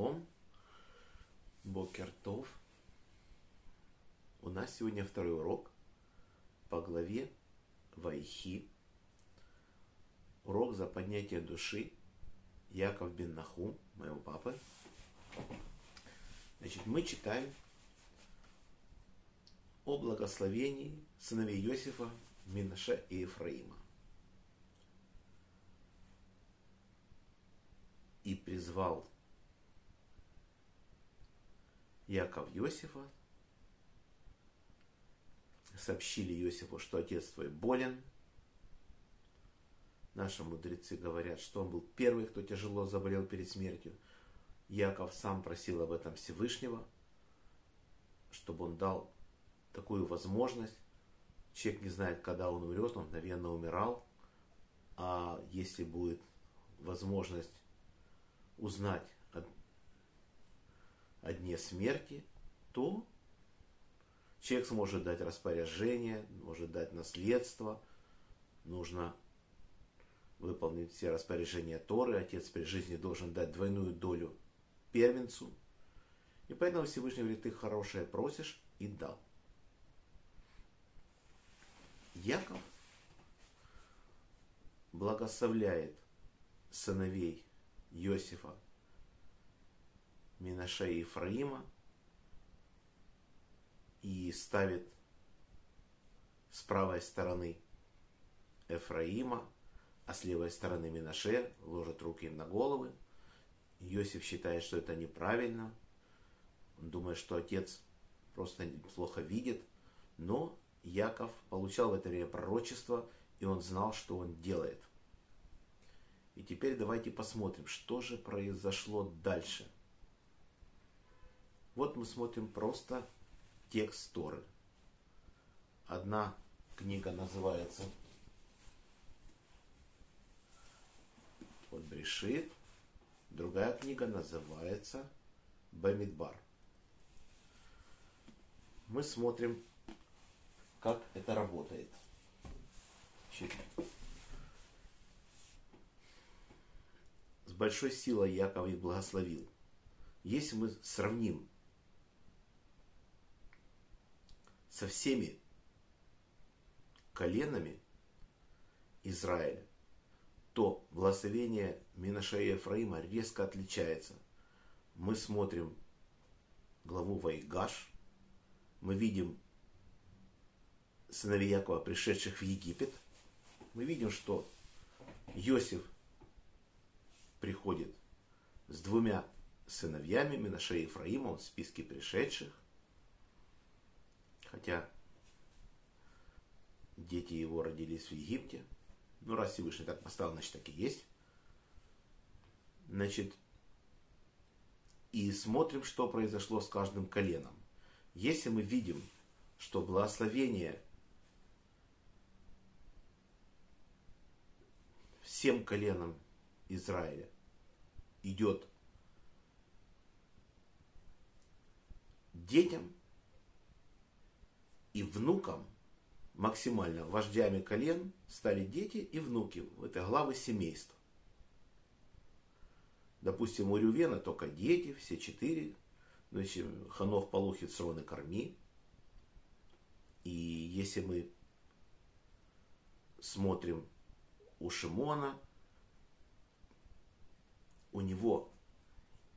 Шалом, Бокертов. У нас сегодня второй урок по главе Вайхи. Урок за поднятие души Яков бен Наху, моего папы. Значит, мы читаем о благословении сыновей Иосифа, Минаша и Ефраима. И призвал Яков Иосифа, сообщили Иосифу, что отец твой болен. Наши мудрецы говорят, что он был первый, кто тяжело заболел перед смертью. Яков сам просил об этом Всевышнего, чтобы он дал такую возможность. Человек не знает, когда он умрет, он мгновенно умирал. А если будет возможность узнать о, дне смерти, то человек сможет дать распоряжение, может дать наследство. Нужно выполнить все распоряжения Торы. Отец при жизни должен дать двойную долю первенцу. И поэтому Всевышний говорит, ты хорошее просишь и дал. Яков благословляет сыновей Иосифа, Минаша и Ефраима и ставит с правой стороны Ефраима, а с левой стороны Минаше, ложит руки им на головы. Иосиф считает, что это неправильно. Он думает, что отец просто плохо видит. Но Яков получал в это время пророчество, и он знал, что он делает. И теперь давайте посмотрим, что же произошло дальше. Вот мы смотрим просто текст Торы. Одна книга называется вот Брешит, другая книга называется Бамидбар. Мы смотрим как это работает. С большой силой Яков их благословил. Если мы сравним со всеми коленами Израиля, то благословение Минаша и Ефраима резко отличается. Мы смотрим главу Вайгаш, мы видим сыновей Якова, пришедших в Египет, мы видим, что Иосиф приходит с двумя сыновьями Минаше и Ефраима, он в списке пришедших, хотя дети его родились в Египте, ну раз Всевышний так поставил, значит так и есть. Значит, и смотрим, что произошло с каждым коленом. Если мы видим, что благословение всем коленам Израиля идет детям и внукам максимально вождями колен стали дети и внуки. Это главы семейства. Допустим, у Рювена только дети, все четыре. Значит, Ханов, Полухит, Срон Корми. И если мы смотрим у Шимона, у него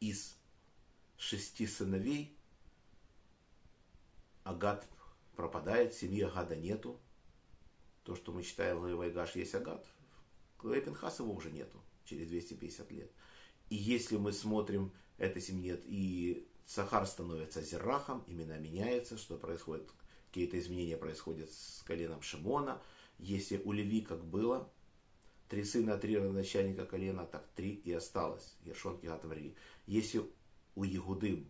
из шести сыновей Агат пропадает, семьи Агада нету. То, что мы читаем в Вайгаш, есть Пинхас его уже нету через 250 лет. И если мы смотрим, этой семьи нет, и Сахар становится Зерахом, имена меняются, что происходит, какие-то изменения происходят с коленом Шимона. Если у Леви как было, Три сына, три родоначальника колена, так три и осталось. Ершон, Кигат, Если у Ягуды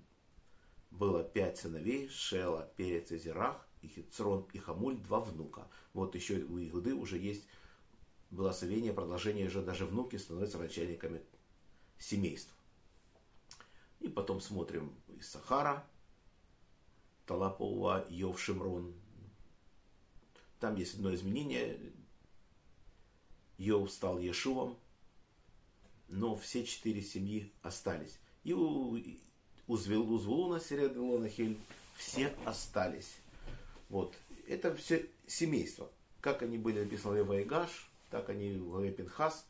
было пять сыновей, Шела, Перец и Зирах, и Хицрон и Хамуль, два внука. Вот еще у Игуды уже есть благословение, продолжение, уже даже внуки становятся начальниками семейств. И потом смотрим из Сахара, Талапова, Йов, Шимрон. Там есть одно изменение, Йов стал Ешувом, но все четыре семьи остались. и у, у Звелуна, Середрилона, Хель, все остались. Вот. Это все семейство. Как они были написаны в Вайгаш, так они в главе Пинхас,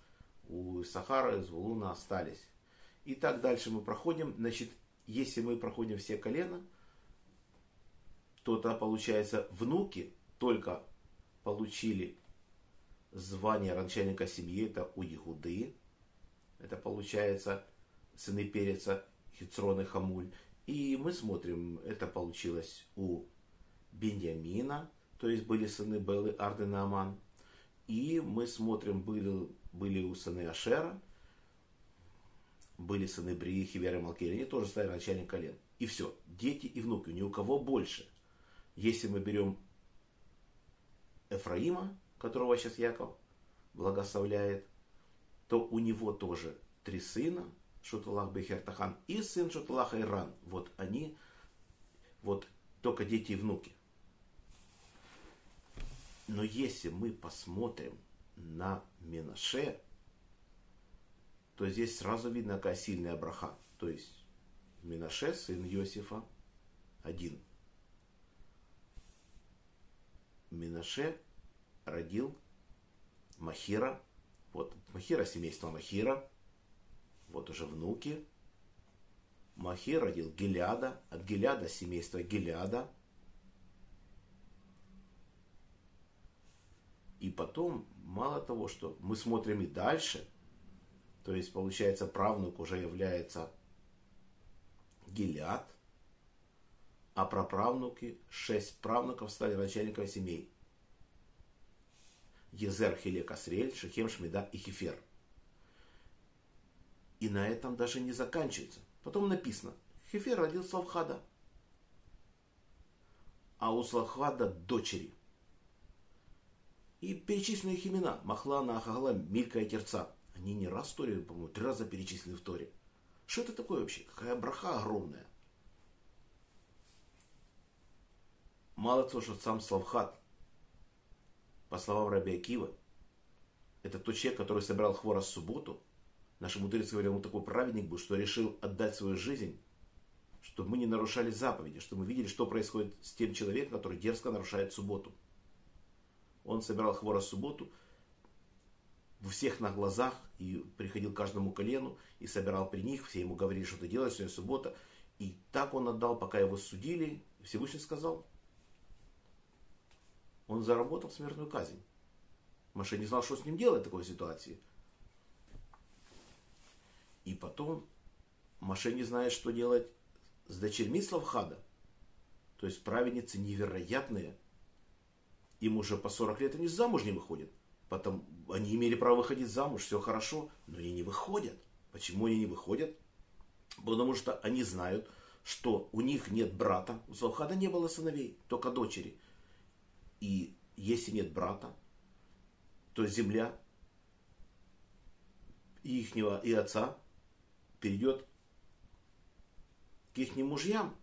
у Сахара Звулуна остались. И так дальше мы проходим. Значит, если мы проходим все колена, то тогда получается внуки только получили звание начальника семьи, это у Игуды. Это получается сыны Переца, Хицрон и Хамуль. И мы смотрим, это получилось у Беньямина, то есть были сыны Белы, Арден и. И мы смотрим, были, были у сыны Ашера, были сыны Брии, Хивера и Малкири, они тоже стали начальник колен. И все, дети и внуки, ни у кого больше. Если мы берем Эфраима, которого сейчас Яков благословляет, то у него тоже три сына, Шуталах Бехертахан и сын Шуталаха Иран. Вот они, вот только дети и внуки. Но если мы посмотрим на Менаше, то здесь сразу видно, какая сильная браха. То есть Минаше, сын Иосифа, один. Минаше родил Махира. Вот Махира, семейство Махира. Вот уже внуки. Махир родил Гелиада. От Гелиада семейство Гелиада. И потом, мало того, что мы смотрим и дальше, то есть, получается, правнук уже является Гилиад, а праправнуки, шесть правнуков стали начальниками семей. Езер, Хилек, Асрель, Шехем, Шмида и Хефер. И на этом даже не заканчивается. Потом написано, Хефер родил Славхада, а у Славхада дочери. И перечислены их имена. Махлана, Ахагла, Милька и Терца. Они не раз в Торе, по-моему, три раза перечислены в Торе. Что это такое вообще? Какая браха огромная. Мало того, что сам Славхат, по словам Раби Акива, это тот человек, который собирал хворост в субботу. Наши мудрецы говорят, он такой праведник был, что решил отдать свою жизнь, чтобы мы не нарушали заповеди, чтобы мы видели, что происходит с тем человеком, который дерзко нарушает субботу. Он собирал хворост в субботу, у всех на глазах и приходил к каждому колену и собирал при них, все ему говорили, что ты делаешь, сегодня суббота. И так он отдал, пока его судили, Всевышний сказал, он заработал смертную казнь. Маша не знал, что с ним делать в такой ситуации. И потом Маше не знает, что делать с дочерьми Славхада. То есть праведницы невероятные. Им уже по 40 лет они замуж не выходят. Потом, они имели право выходить замуж, все хорошо, но они не выходят. Почему они не выходят? Потому что они знают, что у них нет брата. У Салхада не было сыновей, только дочери. И если нет брата, то земля ихнего и отца перейдет к их мужьям.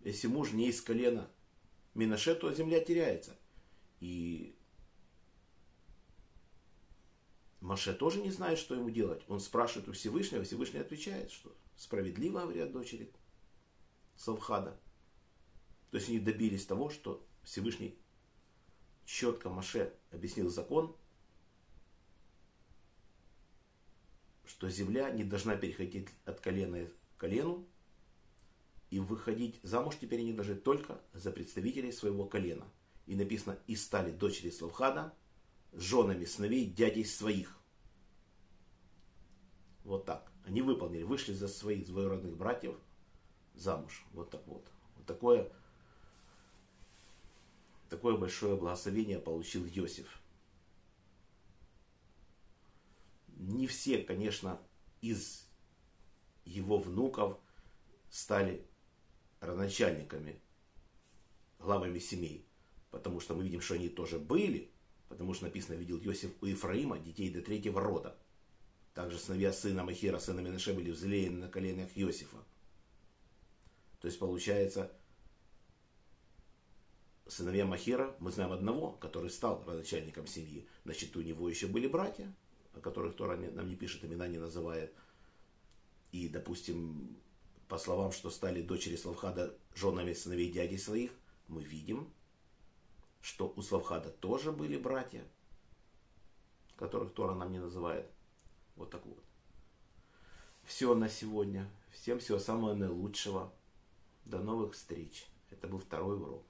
Если муж не из колена Минаше, то земля теряется. И Маше тоже не знает, что ему делать. Он спрашивает у Всевышнего, Всевышний отвечает, что справедливо, говорят дочери Салхада. То есть они добились того, что Всевышний четко Маше объяснил закон, что земля не должна переходить от колена к колену, и выходить замуж теперь они должны только за представителей своего колена. И написано, и стали дочери Славхада с женами сыновей дядей своих. Вот так. Они выполнили, вышли за своих двоюродных братьев замуж. Вот так вот. Вот такое, такое большое благословение получил Иосиф. Не все, конечно, из его внуков стали родоначальниками, главами семей. Потому что мы видим, что они тоже были, потому что написано, видел Иосиф у Ефраима детей до третьего рода. Также сыновья сына Махира, сына Менаше были взлеяны на коленях Иосифа. То есть получается, сыновья Махира, мы знаем одного, который стал родоначальником семьи. Значит, у него еще были братья, о которых Тора нам не пишет, имена не называет. и, допустим, по словам, что стали дочери Славхада женами сыновей дяди своих, мы видим, что у Славхада тоже были братья, которых Тора нам не называет. Вот так вот. Все на сегодня. Всем всего самого наилучшего. До новых встреч. Это был второй урок.